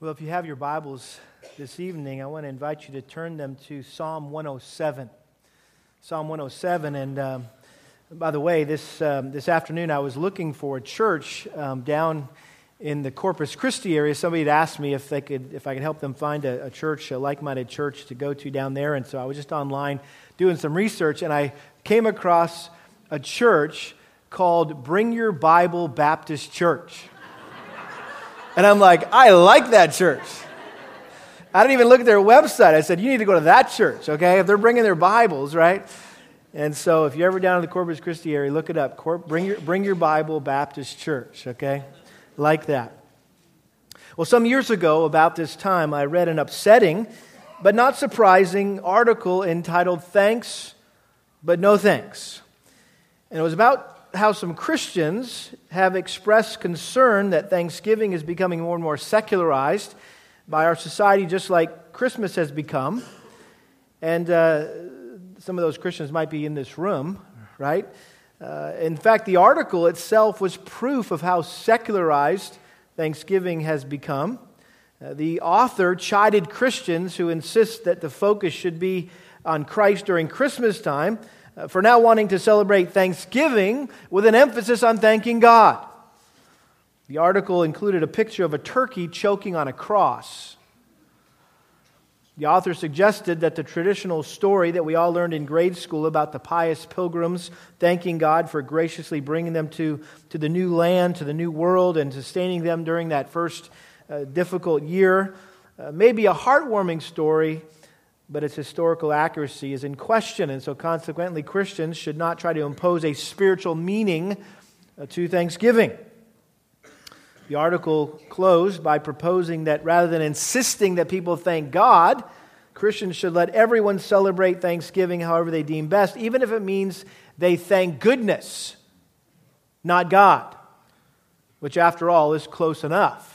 Well, if you have your Bibles this evening, I want to invite you to turn them to Psalm 107. Psalm 107. And um, by the way, this, um, this afternoon I was looking for a church um, down in the Corpus Christi area. Somebody had asked me if, they could, if I could help them find a, a church, a like minded church to go to down there. And so I was just online doing some research, and I came across a church called Bring Your Bible Baptist Church. And I'm like, I like that church. I didn't even look at their website. I said, you need to go to that church, okay? If they're bringing their Bibles, right? And so if you're ever down in the Corpus Christi area, look it up. Bring your, bring your Bible Baptist Church, okay? Like that. Well, some years ago, about this time, I read an upsetting but not surprising article entitled Thanks, but No Thanks. And it was about how some Christians have expressed concern that Thanksgiving is becoming more and more secularized by our society, just like Christmas has become. And uh, some of those Christians might be in this room, right? Uh, in fact, the article itself was proof of how secularized Thanksgiving has become. Uh, the author chided Christians who insist that the focus should be on Christ during Christmas time for now wanting to celebrate Thanksgiving with an emphasis on thanking God. The article included a picture of a turkey choking on a cross. The author suggested that the traditional story that we all learned in grade school about the pious pilgrims thanking God for graciously bringing them to, to the new land, to the new world, and sustaining them during that first uh, difficult year uh, may be a heartwarming story, but its historical accuracy is in question. And so, consequently, Christians should not try to impose a spiritual meaning uh, to Thanksgiving. The article closed by proposing that rather than insisting that people thank God, Christians should let everyone celebrate Thanksgiving however they deem best, even if it means they thank goodness, not God, which, after all, is close enough.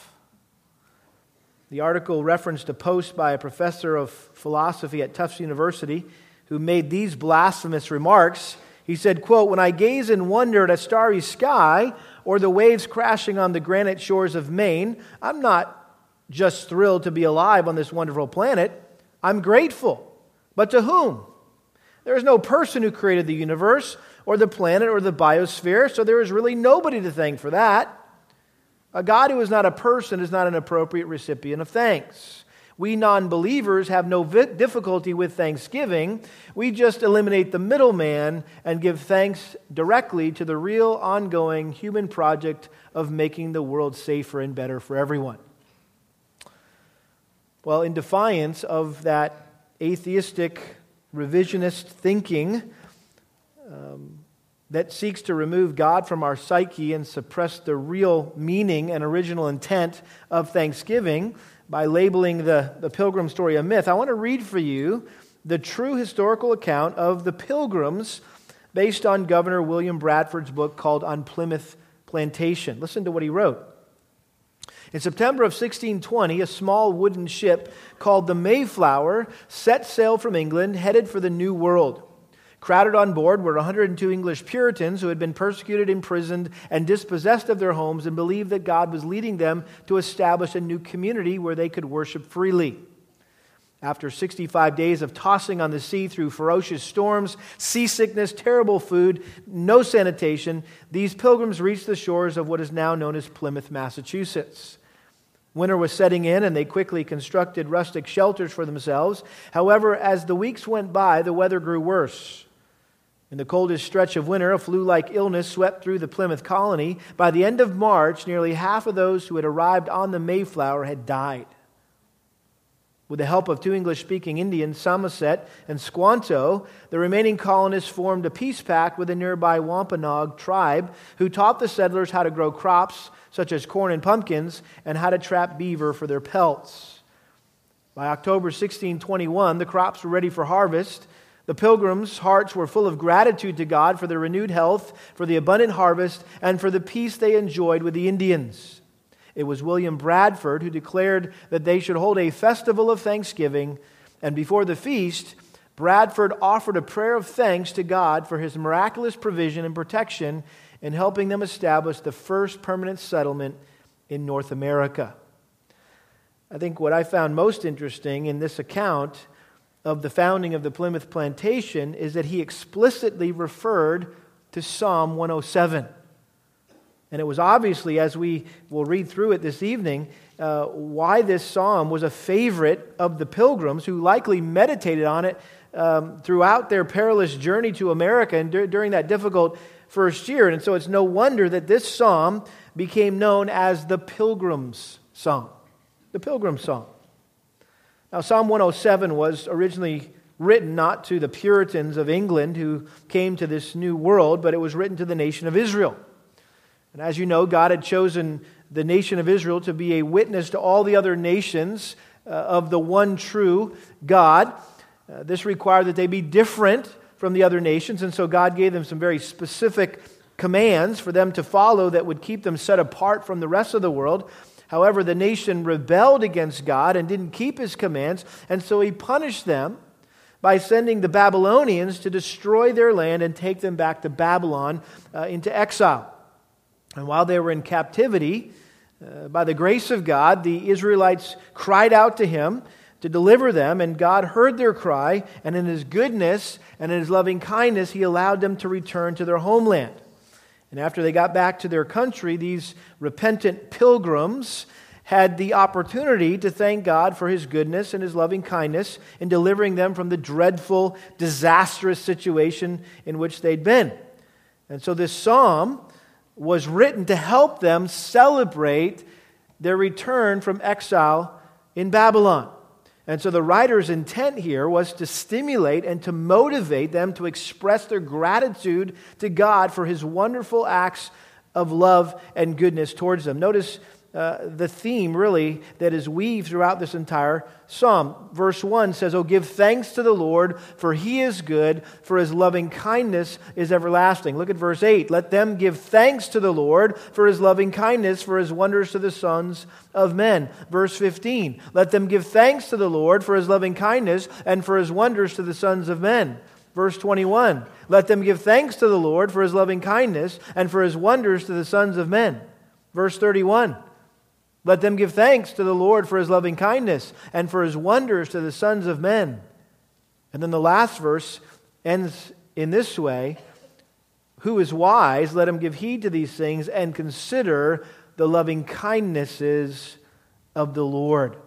The article referenced a post by a professor of philosophy at Tufts University who made these blasphemous remarks. He said, quote, When I gaze in wonder at a starry sky or the waves crashing on the granite shores of Maine, I'm not just thrilled to be alive on this wonderful planet. I'm grateful. But to whom? There is no person who created the universe or the planet or the biosphere, so there is really nobody to thank for that. A God who is not a person is not an appropriate recipient of thanks. We non believers have no difficulty with thanksgiving. We just eliminate the middleman and give thanks directly to the real, ongoing human project of making the world safer and better for everyone. Well, in defiance of that atheistic, revisionist thinking, um, that seeks to remove God from our psyche and suppress the real meaning and original intent of Thanksgiving by labeling the, the pilgrim story a myth, I want to read for you the true historical account of the pilgrims based on Governor William Bradford's book called On Plymouth Plantation. Listen to what he wrote. In September of 1620, a small wooden ship called the Mayflower set sail from England, headed for the New World. Crowded on board were 102 English Puritans who had been persecuted, imprisoned, and dispossessed of their homes and believed that God was leading them to establish a new community where they could worship freely. After 65 days of tossing on the sea through ferocious storms, seasickness, terrible food, no sanitation, these pilgrims reached the shores of what is now known as Plymouth, Massachusetts. Winter was setting in, and they quickly constructed rustic shelters for themselves. However, as the weeks went by, the weather grew worse. In the coldest stretch of winter, a flu like illness swept through the Plymouth colony. By the end of March, nearly half of those who had arrived on the Mayflower had died. With the help of two English speaking Indians, Samoset and Squanto, the remaining colonists formed a peace pact with the nearby Wampanoag tribe, who taught the settlers how to grow crops such as corn and pumpkins and how to trap beaver for their pelts. By October 1621, the crops were ready for harvest, the pilgrims' hearts were full of gratitude to God for their renewed health, for the abundant harvest, and for the peace they enjoyed with the Indians. It was William Bradford who declared that they should hold a festival of thanksgiving, and before the feast, Bradford offered a prayer of thanks to God for his miraculous provision and protection in helping them establish the first permanent settlement in North America. I think what I found most interesting in this account of the founding of the Plymouth plantation is that he explicitly referred to Psalm 107. And it was obviously, as we will read through it this evening, uh, why this psalm was a favorite of the pilgrims who likely meditated on it um, throughout their perilous journey to America and dur- during that difficult first year. And so it's no wonder that this psalm became known as the Pilgrim's Psalm. The Pilgrim's Psalm. Now, Psalm 107 was originally written not to the Puritans of England who came to this new world, but it was written to the nation of Israel. And as you know, God had chosen the nation of Israel to be a witness to all the other nations uh, of the one true God. Uh, this required that they be different from the other nations, and so God gave them some very specific commands for them to follow that would keep them set apart from the rest of the world. However, the nation rebelled against God and didn't keep his commands, and so he punished them by sending the Babylonians to destroy their land and take them back to Babylon uh, into exile. And while they were in captivity, uh, by the grace of God, the Israelites cried out to him to deliver them, and God heard their cry, and in his goodness and in his loving kindness, he allowed them to return to their homeland. And after they got back to their country, these repentant pilgrims had the opportunity to thank God for his goodness and his loving kindness in delivering them from the dreadful, disastrous situation in which they'd been. And so this psalm was written to help them celebrate their return from exile in Babylon. And so the writer's intent here was to stimulate and to motivate them to express their gratitude to God for his wonderful acts of love and goodness towards them. Notice uh, the theme, really, that is weaved throughout this entire psalm. Verse 1 says, Oh, give thanks to the Lord, for he is good, for his loving kindness is everlasting. Look at verse 8. Let them give thanks to the Lord for his loving kindness, for his wonders to the sons of men. Verse 15. Let them give thanks to the Lord for his loving kindness and for his wonders to the sons of men. Verse 21. Let them give thanks to the Lord for his loving kindness and for his wonders to the sons of men. Verse 31. Let them give thanks to the Lord for his loving kindness and for his wonders to the sons of men. And then the last verse ends in this way Who is wise, let him give heed to these things and consider the loving kindnesses of the Lord.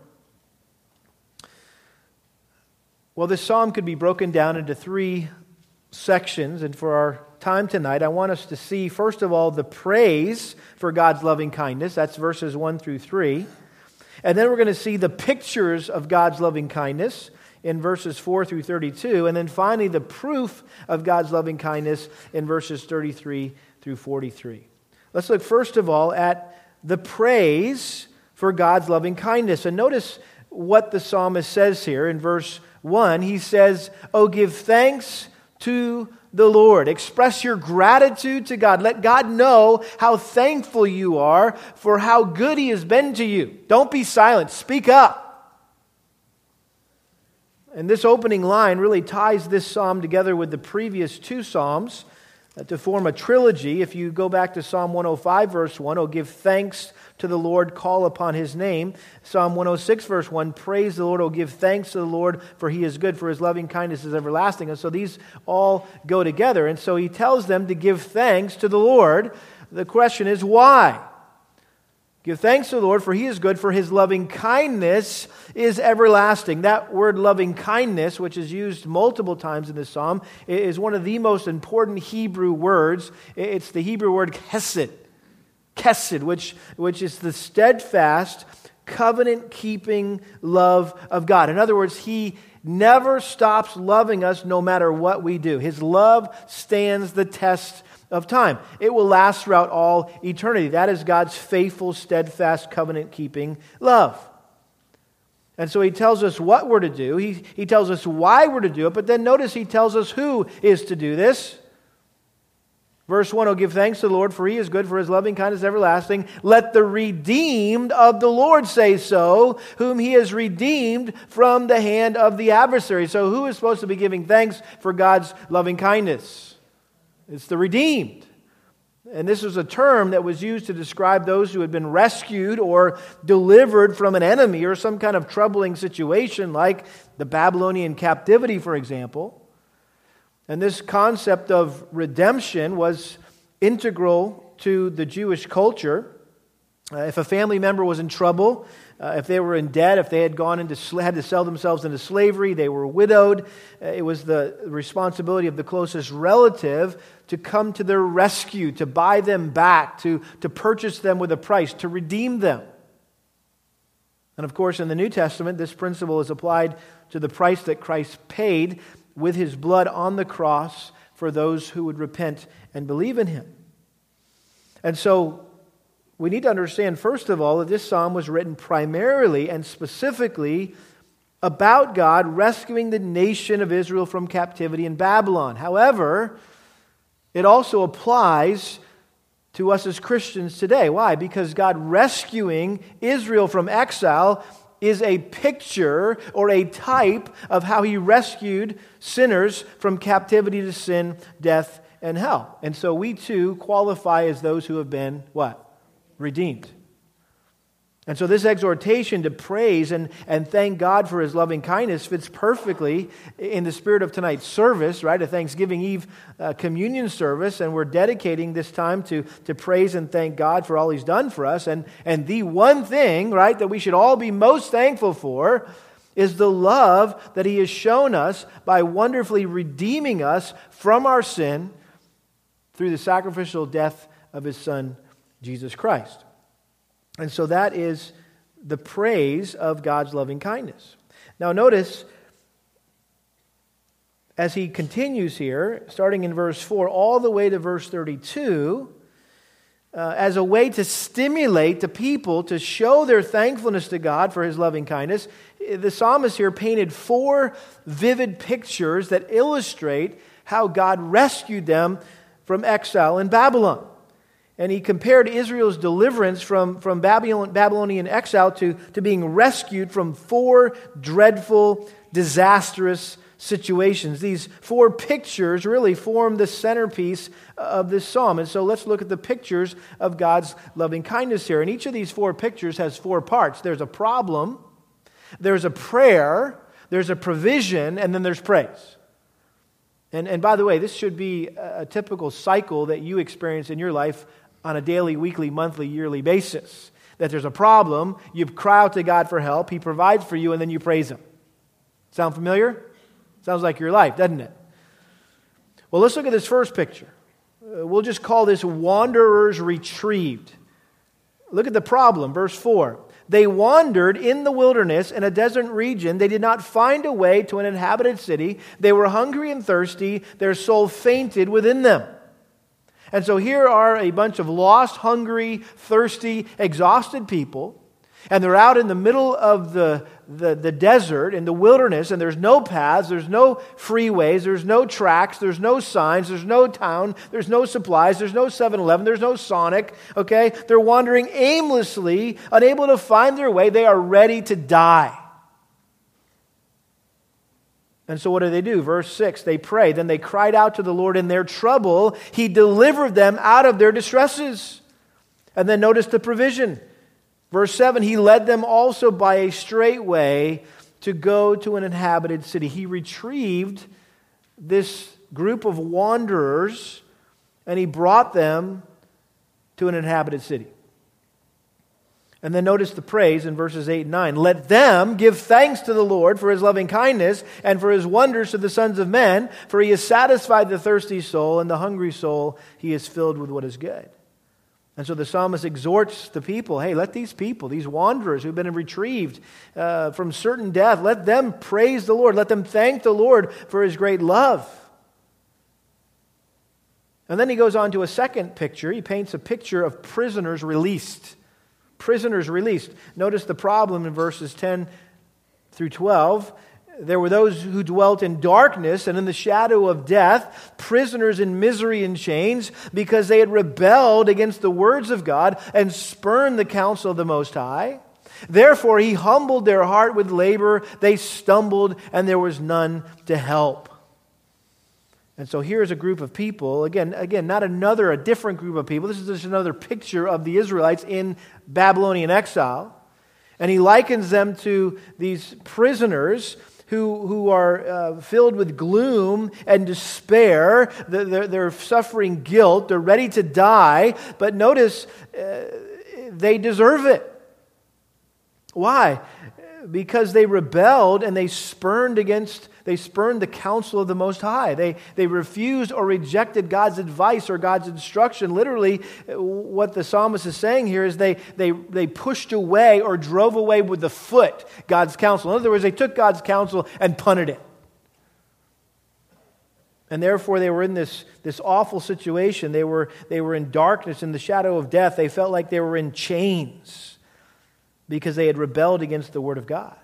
Well, this psalm could be broken down into three sections, and for our time tonight, I want us to see, first of all, the praise for God's loving kindness. That's verses 1 through 3. And then we're going to see the pictures of God's loving kindness in verses 4 through 32. And then finally, the proof of God's loving kindness in verses 33 through 43. Let's look first of all at the praise for God's loving kindness. And notice what the psalmist says here in verse 1. He says, Oh, give thanks to the Lord. Express your gratitude to God. Let God know how thankful you are for how good He has been to you. Don't be silent, speak up. And this opening line really ties this psalm together with the previous two psalms Uh, to form a trilogy. If you go back to Psalm 105, verse 1, oh, give thanks to the Lord, call upon his name. Psalm 106, verse 1, praise the Lord, oh, give thanks to the Lord, for he is good, for his loving kindness is everlasting. And so these all go together. And so he tells them to give thanks to the Lord. The question is, why? Give thanks to the Lord, for he is good, for his loving kindness is everlasting. That word loving kindness, which is used multiple times in this psalm, is one of the most important Hebrew words. It's the Hebrew word chesed, chesed, which, which is the steadfast, covenant keeping love of God. In other words, he never stops loving us no matter what we do. His love stands the test of time. It will last throughout all eternity. That is God's faithful, steadfast, covenant keeping love. And so he tells us what we're to do. He, he tells us why we're to do it, but then notice he tells us who is to do this. Verse 1 Oh, give thanks to the Lord, for he is good, for his loving kindness everlasting. Let the redeemed of the Lord say so, whom he has redeemed from the hand of the adversary. So, who is supposed to be giving thanks for God's loving kindness? It's the redeemed. And this was a term that was used to describe those who had been rescued or delivered from an enemy or some kind of troubling situation, like the Babylonian captivity, for example. And this concept of redemption was integral to the Jewish culture. Uh, if a family member was in trouble, uh, if they were in debt, if they had gone into had to sell themselves into slavery, they were widowed. Uh, it was the responsibility of the closest relative to come to their rescue, to buy them back, to, to purchase them with a price, to redeem them. And of course, in the New Testament, this principle is applied to the price that Christ paid with his blood on the cross for those who would repent and believe in him. And so we need to understand, first of all, that this psalm was written primarily and specifically about God rescuing the nation of Israel from captivity in Babylon. However, it also applies to us as Christians today. Why? Because God rescuing Israel from exile is a picture or a type of how he rescued sinners from captivity to sin, death, and hell. And so we too qualify as those who have been what? Redeemed. And so, this exhortation to praise and, and thank God for his loving kindness fits perfectly in the spirit of tonight's service, right? A Thanksgiving Eve uh, communion service. And we're dedicating this time to, to praise and thank God for all he's done for us. And, and the one thing, right, that we should all be most thankful for is the love that he has shown us by wonderfully redeeming us from our sin through the sacrificial death of his son, Jesus Christ. And so that is the praise of God's loving kindness. Now, notice as he continues here, starting in verse 4 all the way to verse 32, uh, as a way to stimulate the people to show their thankfulness to God for his loving kindness, the psalmist here painted four vivid pictures that illustrate how God rescued them from exile in Babylon and he compared Israel's deliverance from, from Babylon, Babylonian exile to, to being rescued from four dreadful, disastrous situations. These four pictures really form the centerpiece of this psalm. And so let's look at the pictures of God's loving kindness here. And each of these four pictures has four parts there's a problem, there's a prayer, there's a provision, and then there's praise. And, and by the way, this should be a typical cycle that you experience in your life on a daily, weekly, monthly, yearly basis. That there's a problem, you cry out to God for help, He provides for you, and then you praise Him. Sound familiar? Sounds like your life, doesn't it? Well, let's look at this first picture. Uh, we'll just call this wanderers retrieved. Look at the problem, verse 4. They wandered in the wilderness in a desert region. They did not find a way to an inhabited city. They were hungry and thirsty. Their soul fainted within them. And so here are a bunch of lost, hungry, thirsty, exhausted people. And they're out in the middle of the, the, the, desert, in the wilderness, and there's no paths, there's no freeways, there's no tracks, there's no signs, there's no town, there's no supplies, there's no 7 Eleven, there's no Sonic, okay? They're wandering aimlessly, unable to find their way. They are ready to die. And so, what do they do? Verse 6 they pray. Then they cried out to the Lord in their trouble. He delivered them out of their distresses. And then notice the provision. Verse 7 He led them also by a straight way to go to an inhabited city. He retrieved this group of wanderers and he brought them to an inhabited city. And then notice the praise in verses 8 and 9. Let them give thanks to the Lord for his loving kindness and for his wonders to the sons of men, for he has satisfied the thirsty soul, and the hungry soul he is filled with what is good. And so the psalmist exhorts the people hey, let these people, these wanderers who've been retrieved uh, from certain death, let them praise the Lord. Let them thank the Lord for his great love. And then he goes on to a second picture. He paints a picture of prisoners released prisoners released. Notice the problem in verses 10 through 12. There were those who dwelt in darkness and in the shadow of death, prisoners in misery and chains, because they had rebelled against the words of God and spurned the counsel of the Most High. Therefore, he humbled their heart with labor. They stumbled, and there was none to help. And so here's a group of people, again, again, not another, a different group of people. This is just another picture of the Israelites in Babylonian exile. And he likens them to these prisoners who, who are uh, filled with gloom and despair. They're, they're, suffering guilt. They're ready to die. But notice, uh, they deserve it. Why? Because they rebelled and they spurned against they spurned the counsel of the Most High. They, they refused or rejected God's advice or God's instruction. Literally, what the psalmist is saying here is they, they, they pushed away or drove away with the foot God's counsel. In other words, they took God's counsel and punted it. And therefore, they were in this, this awful situation. They were, they were in darkness, in the shadow of death. They felt like they were in chains because they had rebelled against the Word of God.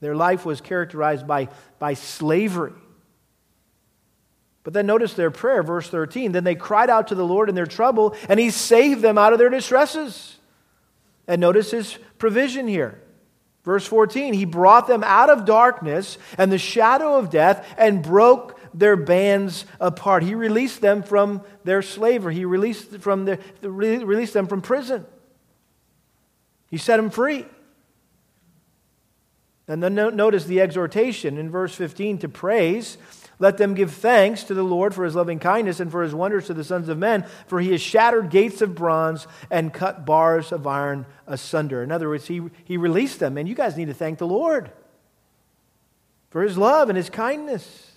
Their life was characterized by, by slavery. But then notice their prayer, verse 13. Then they cried out to the Lord in their trouble, and He saved them out of their distresses. And notice His provision here. Verse 14 He brought them out of darkness and the shadow of death and broke their bands apart. He released them from their slavery, He released, from their, released them from prison. He set them free. And then notice the exhortation in verse 15 to praise. Let them give thanks to the Lord for his loving kindness and for his wonders to the sons of men, for he has shattered gates of bronze and cut bars of iron asunder. In other words, he, he released them. And you guys need to thank the Lord for his love and his kindness.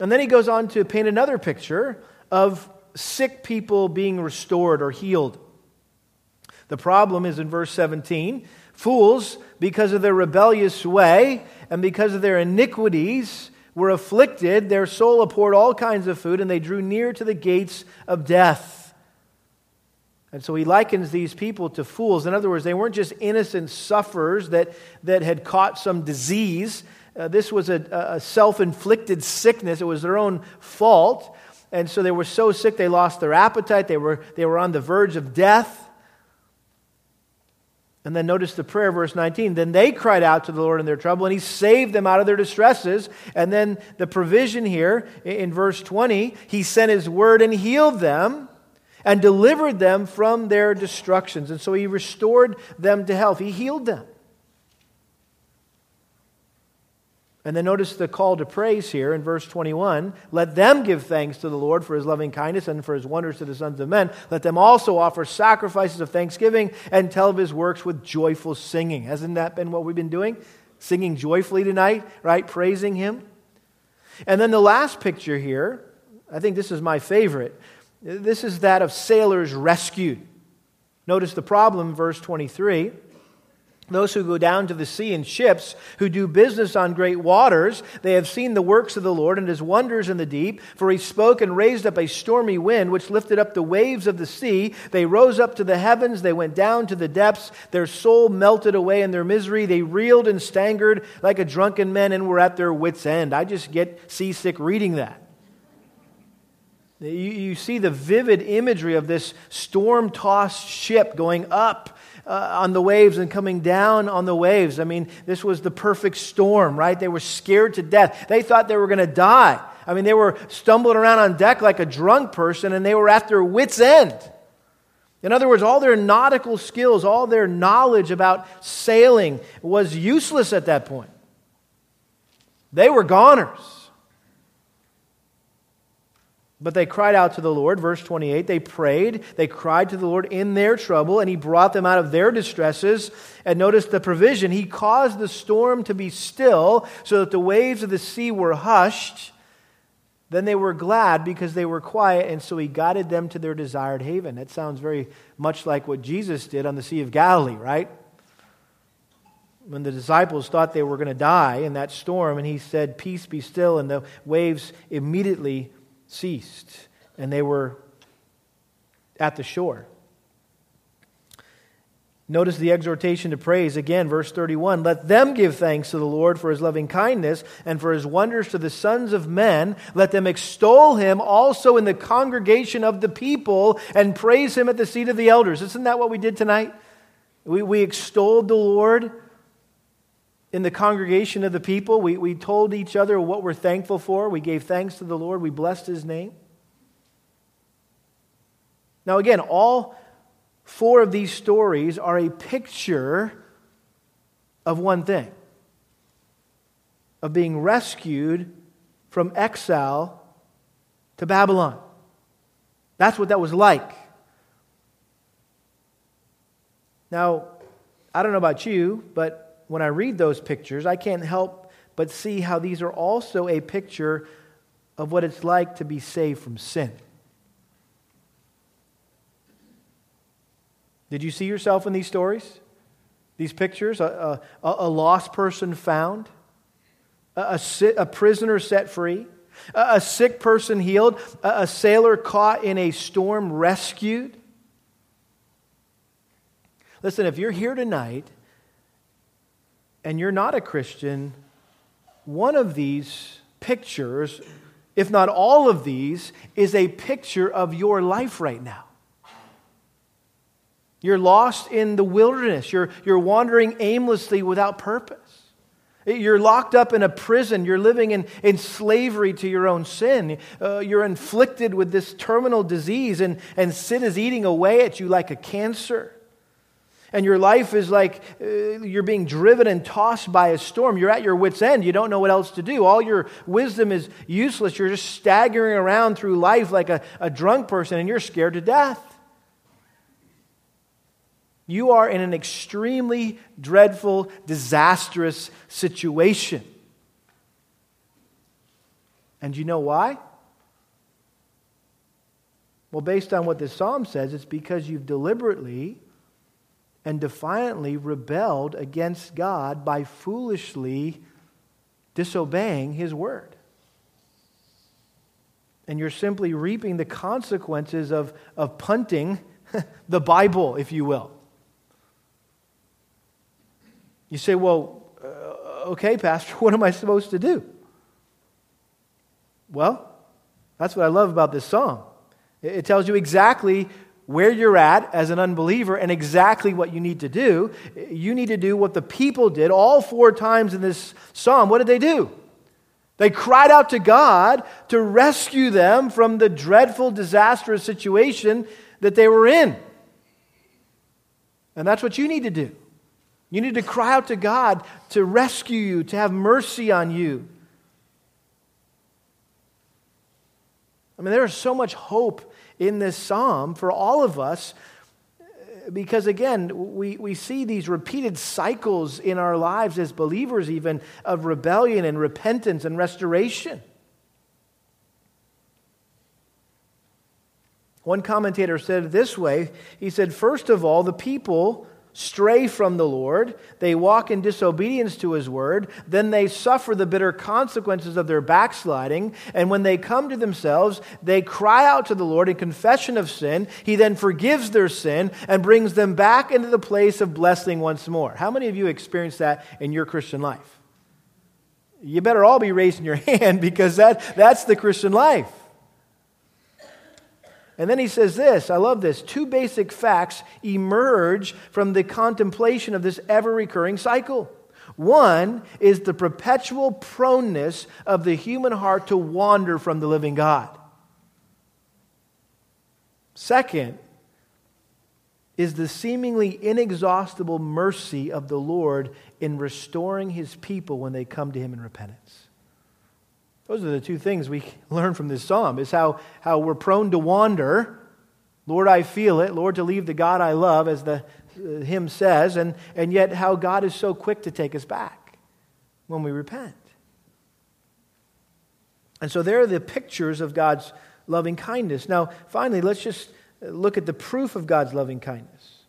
And then he goes on to paint another picture of sick people being restored or healed. The problem is in verse 17 Fools, because of their rebellious way and because of their iniquities, were afflicted. Their soul abhorred all kinds of food, and they drew near to the gates of death. And so he likens these people to fools. In other words, they weren't just innocent sufferers that, that had caught some disease. Uh, this was a, a self inflicted sickness, it was their own fault. And so they were so sick they lost their appetite, they were, they were on the verge of death. And then notice the prayer, verse 19. Then they cried out to the Lord in their trouble, and He saved them out of their distresses. And then the provision here in verse 20 He sent His word and healed them and delivered them from their destructions. And so He restored them to health, He healed them. And then notice the call to praise here in verse 21. Let them give thanks to the Lord for his loving kindness and for his wonders to the sons of men. Let them also offer sacrifices of thanksgiving and tell of his works with joyful singing. Hasn't that been what we've been doing? Singing joyfully tonight, right? Praising him. And then the last picture here, I think this is my favorite. This is that of sailors rescued. Notice the problem, verse 23 those who go down to the sea in ships, who do business on great waters, they have seen the works of the Lord and his wonders in the deep. For he spoke and raised up a stormy wind, which lifted up the waves of the sea. They rose up to the heavens, they went down to the depths. Their soul melted away in their misery. They reeled and staggered like a drunken man and were at their wits' end. I just get seasick reading that. You, you see the vivid imagery of this storm tossed ship going up uh, on the waves and coming down on the waves. I mean, this was the perfect storm, right? They were scared to death. They thought they were going to die. I mean, they were stumbling around on deck like a drunk person and they were at their wits' end. In other words, all their nautical skills, all their knowledge about sailing was useless at that point. They were goners. But they cried out to the Lord, verse 28. They prayed, they cried to the Lord in their trouble, and He brought them out of their distresses. And notice the provision He caused the storm to be still, so that the waves of the sea were hushed. Then they were glad because they were quiet, and so He guided them to their desired haven. That sounds very much like what Jesus did on the Sea of Galilee, right? When the disciples thought they were going to die in that storm, and He said, Peace be still, and the waves immediately ceased, and they were at the shore. Notice the exhortation to praise again, verse 31. Let them give thanks to the Lord for his loving kindness and for his wonders to the sons of men. Let them extol him also in the congregation of the people and praise him at the seat of the elders. Isn't that what we did tonight? We, we extolled the Lord in the congregation of the people. We, we told each other what we're thankful for. We gave thanks to the Lord. We blessed his name. Now, again, all four of these stories are a picture of one thing of being rescued from exile to Babylon. That's what that was like. Now, I don't know about you, but when I read those pictures, I can't help but see how these are also a picture of what it's like to be saved from sin. Did you see yourself in these stories? These pictures? A, a, a lost person found, a, a, a prisoner set free, a, sick person healed, a sailor caught in a storm rescued. Listen, if you're here tonight and you're not a Christian, one of these pictures, if not all of these, is a picture of your life right now. You're lost in the wilderness. You're, you're wandering aimlessly without purpose. You're locked up in a prison. You're living in, in slavery to your own sin. Uh, you're inflicted with this terminal disease, and, and sin is eating away at you like a cancer. And your life is like uh, you're being driven and tossed by a storm. You're at your wits' end. You don't know what else to do. All your wisdom is useless. You're just staggering around through life like a, a drunk person, and you're scared to death. You are in an extremely dreadful, disastrous situation. And you know why? Well, based on what this psalm says, it's because you've deliberately and defiantly rebelled against God by foolishly disobeying His word. And you're simply reaping the consequences of, of punting the Bible, if you will. You say, well, uh, okay, Pastor, what am I supposed to do? Well, that's what I love about this song. It tells you exactly where you're at as an unbeliever and exactly what you need to do. You need to do what the people did all four times in this psalm. What did they do? They cried out to God to rescue them from the dreadful, disastrous situation that they were in. And that's what you need to do. You need to cry out to God to rescue you, to have mercy on you. I mean, there is so much hope in this psalm for all of us because, again, we, we see these repeated cycles in our lives as believers, even of rebellion and repentance and restoration. One commentator said it this way He said, First of all, the people stray from the Lord, they walk in disobedience to his word, then they suffer the bitter consequences of their backsliding, and when they come to themselves, they cry out to the Lord in confession of sin. He then forgives their sin and brings them back into the place of blessing once more. How many of you experienced that in your Christian life? You better all be raising your hand because that, that's the Christian life. And then he says this I love this. Two basic facts emerge from the contemplation of this ever recurring cycle. One is the perpetual proneness of the human heart to wander from the living God. Second is the seemingly inexhaustible mercy of the Lord in restoring his people when they come to him in repentance. Those are the two things we learn from this psalm is how, how we're prone to wander. Lord, I feel it. Lord, to leave the God I love, as the uh, hymn says, and, and yet how God is so quick to take us back when we repent. And so there are the pictures of God's loving kindness. Now, finally, let's just look at the proof of God's loving kindness.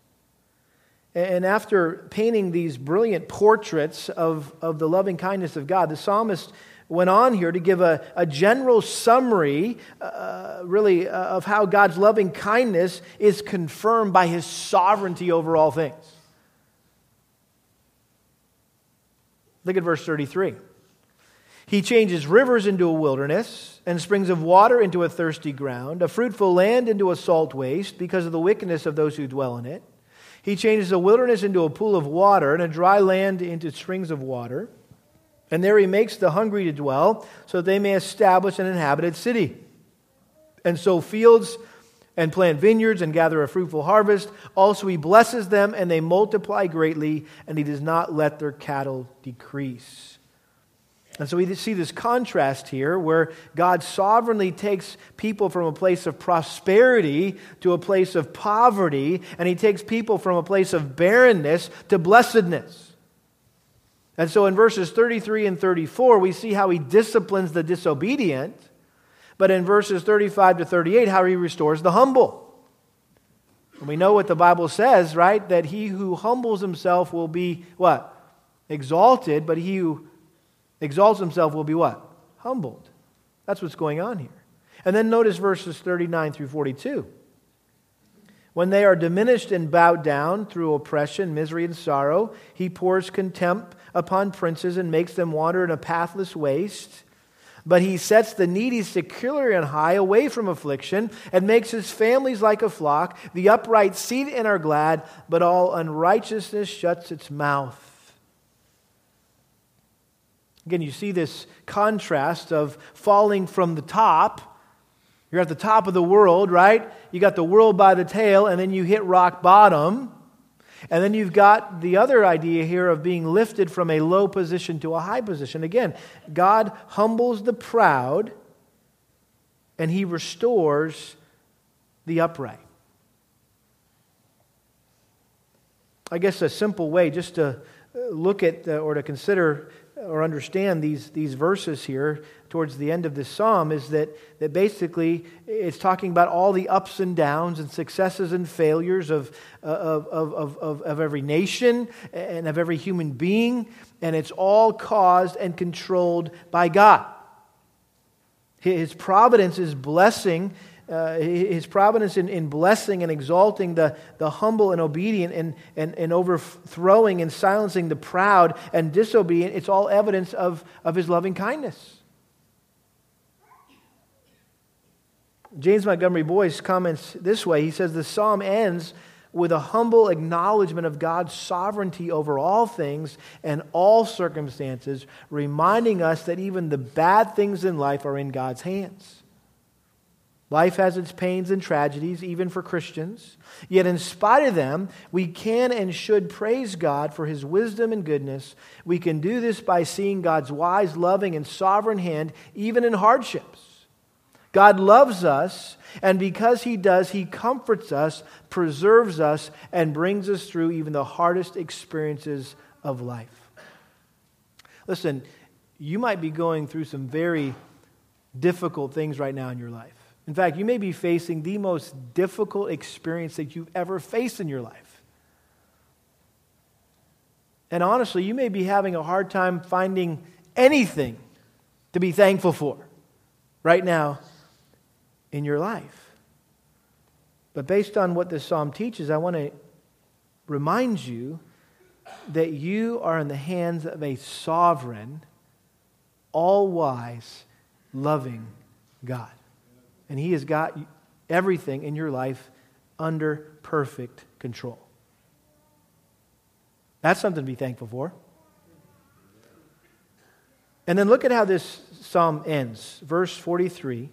And after painting these brilliant portraits of, of the loving kindness of God, the psalmist went on here to give a, a general summary, uh, really, uh, of how God's loving kindness is confirmed by his sovereignty over all things. Look at verse 33. He changes rivers into a wilderness and springs of water into a thirsty ground, a fruitful land into a salt waste because of the wickedness of those who dwell in it. He changes a wilderness into a pool of water and a dry land into springs of water. And there he makes the hungry to dwell, so that they may establish an inhabited city. And sow fields and plant vineyards and gather a fruitful harvest. Also, he blesses them, and they multiply greatly, and he does not let their cattle decrease. And so we see this contrast here where God sovereignly takes people from a place of prosperity to a place of poverty, and he takes people from a place of barrenness to blessedness. And so in verses 33 and 34, we see how he disciplines the disobedient, but in verses 35 to 38, how he restores the humble. And we know what the Bible says, right? That he who humbles himself will be what? Exalted, but he who exalts himself will be what? Humbled. That's what's going on here. And then notice verses 39 through 42. When they are diminished and bowed down through oppression, misery, and sorrow, he pours contempt upon princes and makes them wander in a pathless waste. But he sets the needy securely on high, away from affliction, and makes his families like a flock. The upright see and are glad, but all unrighteousness shuts its mouth. Again, you see this contrast of falling from the top. You're at the top of the world, right? You got the world by the tail, and then you hit rock bottom. And then you've got the other idea here of being lifted from a low position to a high position. Again, God humbles the proud and he restores the upright. I guess a simple way just to look at uh, or to consider or understand these, these verses here towards the end of this psalm is that, that basically it's talking about all the ups and downs and successes and failures of, of, of, of, of every nation and of every human being, and it's all caused and controlled by God. His providence is blessing uh, his providence in, in blessing and exalting the, the humble and obedient and, and, and overthrowing and silencing the proud and disobedient, it's all evidence of, of his loving kindness. James Montgomery Boice comments this way He says, The psalm ends with a humble acknowledgement of God's sovereignty over all things and all circumstances, reminding us that even the bad things in life are in God's hands. Life has its pains and tragedies, even for Christians. Yet, in spite of them, we can and should praise God for his wisdom and goodness. We can do this by seeing God's wise, loving, and sovereign hand, even in hardships. God loves us, and because he does, he comforts us, preserves us, and brings us through even the hardest experiences of life. Listen, you might be going through some very difficult things right now in your life. In fact, you may be facing the most difficult experience that you've ever faced in your life. And honestly, you may be having a hard time finding anything to be thankful for right now in your life. But based on what this psalm teaches, I want to remind you that you are in the hands of a sovereign, all wise, loving God. And He has got everything in your life under perfect control. That's something to be thankful for. And then look at how this psalm ends. Verse 43.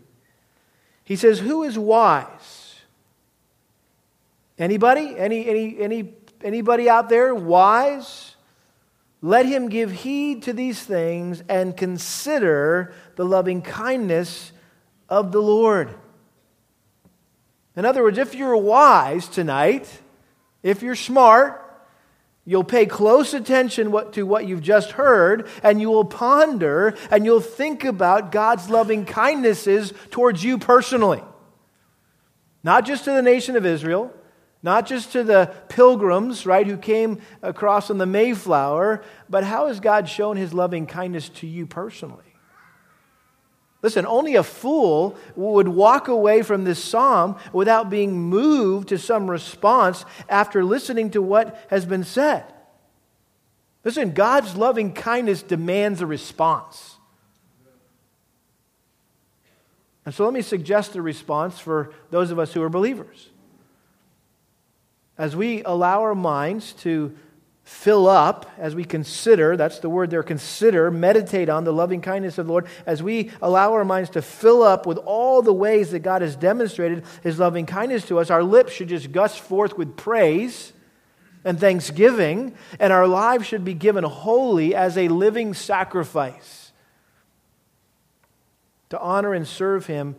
He says, Who is wise? Anybody? Any, any, any, anybody out there wise? Let him give heed to these things and consider the loving kindness of the Lord. In other words, if you're wise tonight, if you're smart, you'll pay close attention to what you've just heard, and you will ponder and you'll think about God's loving kindnesses towards you personally. Not just to the nation of Israel, not just to the pilgrims, right, who came across on the Mayflower, but how has God shown his loving kindness to you personally? Listen, only a fool would walk away from this psalm without being moved to some response after listening to what has been said. Listen, God's loving kindness demands a response. And so let me suggest a response for those of us who are believers. as we allow our minds to fill up, as we consider, that's the word there, consider, meditate on the loving kindness of the Lord, as we allow our minds to fill up with all the ways that God has demonstrated his loving kindness to us, our lips should just gust forth with praise and thanksgiving, and our lives should be given wholly as a living sacrifice to honor and serve him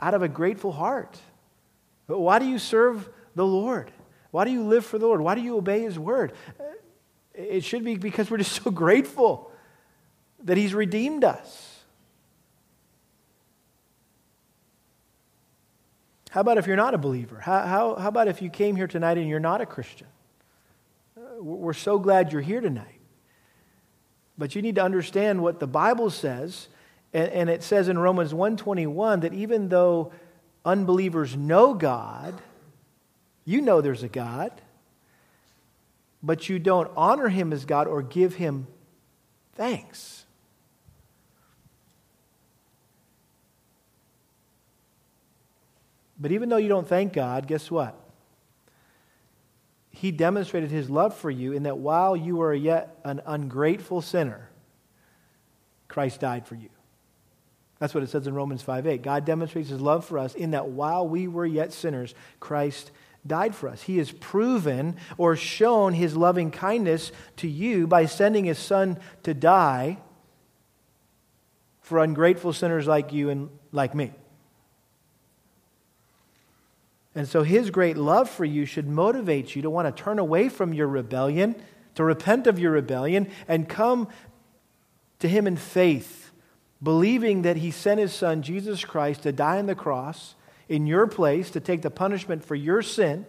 out of a grateful heart. But why do you serve the Lord? Why do you live for the Lord? Why do you obey His word? It should be because we're just so grateful that He's redeemed us. How about if you're not a believer? How, how, how about if you came here tonight and you're not a Christian? Uh, we're so glad you're here tonight. But you need to understand what the Bible says, and, and it says in Romans 121 that even though unbelievers know God, you know there's a God, but you don't honor him as God or give him thanks. But even though you don't thank God, guess what? He demonstrated his love for you in that while you were yet an ungrateful sinner, Christ died for you. That's what it says in Romans 5 8. God demonstrates his love for us in that while we were yet sinners, Christ died for us. He has proven or shown his loving kindness to you by sending his son to die for ungrateful sinners like you and like me. And so his great love for you should motivate you to want to turn away from your rebellion, to repent of your rebellion, and come to him in faith, believing that he sent his son, Jesus Christ, to die on the cross in your place to take the punishment for your sin,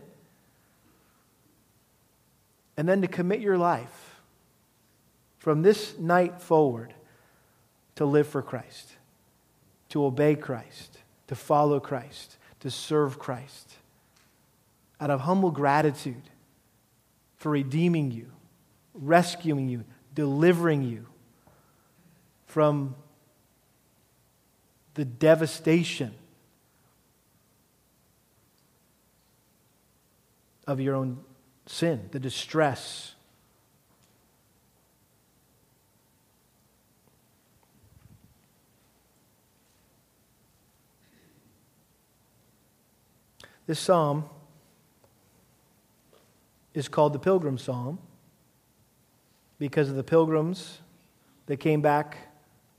and then to commit your life from this night forward to live for Christ, to obey Christ, to follow Christ, to serve Christ out of humble gratitude for redeeming you, rescuing you, delivering you from the devastation of your own sin, the distress. This psalm is called the Pilgrim Psalm because of the pilgrims that came back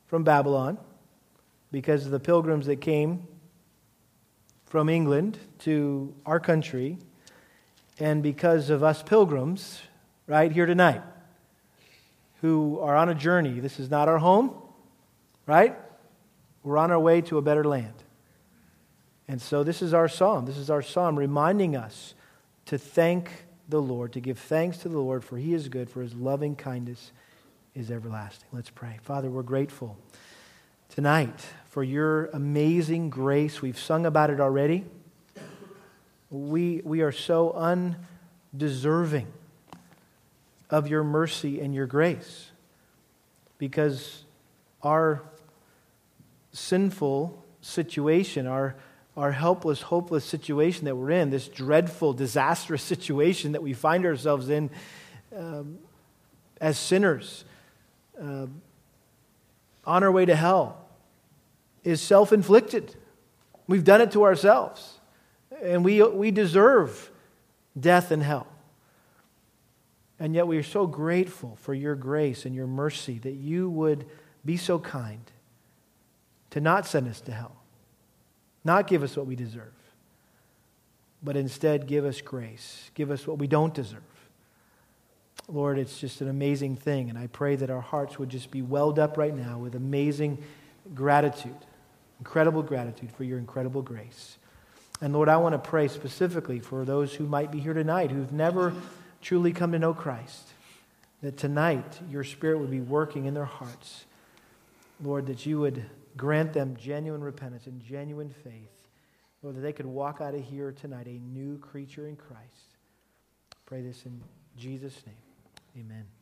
from Babylon, because of the pilgrims that came from England to our country and because of us pilgrims right here tonight who are on a journey. This is not our home, right? We're on our way to a better land. And so this is our psalm. This is our psalm reminding us to thank the Lord, to give thanks to the Lord, for he is good, for his loving kindness is everlasting. Let's pray. Father, we're grateful tonight for your amazing grace. We've sung about it already. We, we are so undeserving of your mercy and your grace because our sinful situation, our, our helpless, hopeless situation that we're in, this dreadful, disastrous situation that we find ourselves in um, as sinners uh, on our way to hell, is self inflicted. We've done it to ourselves and we, we deserve death and hell. And yet we are so grateful for your grace and your mercy that you would be so kind to not send us to hell, not give us what we deserve, but instead give us grace, give us what we don't deserve. Lord, it's just an amazing thing, and I pray that our hearts would just be welled up right now with amazing gratitude, incredible gratitude for your incredible grace. And Lord, I want to pray specifically for those who might be here tonight who've never truly come to know Christ, that tonight your Spirit would be working in their hearts. Lord, that you would grant them genuine repentance and genuine faith. Lord, that they could walk out of here tonight a new creature in Christ. Pray this in Jesus' name. Amen.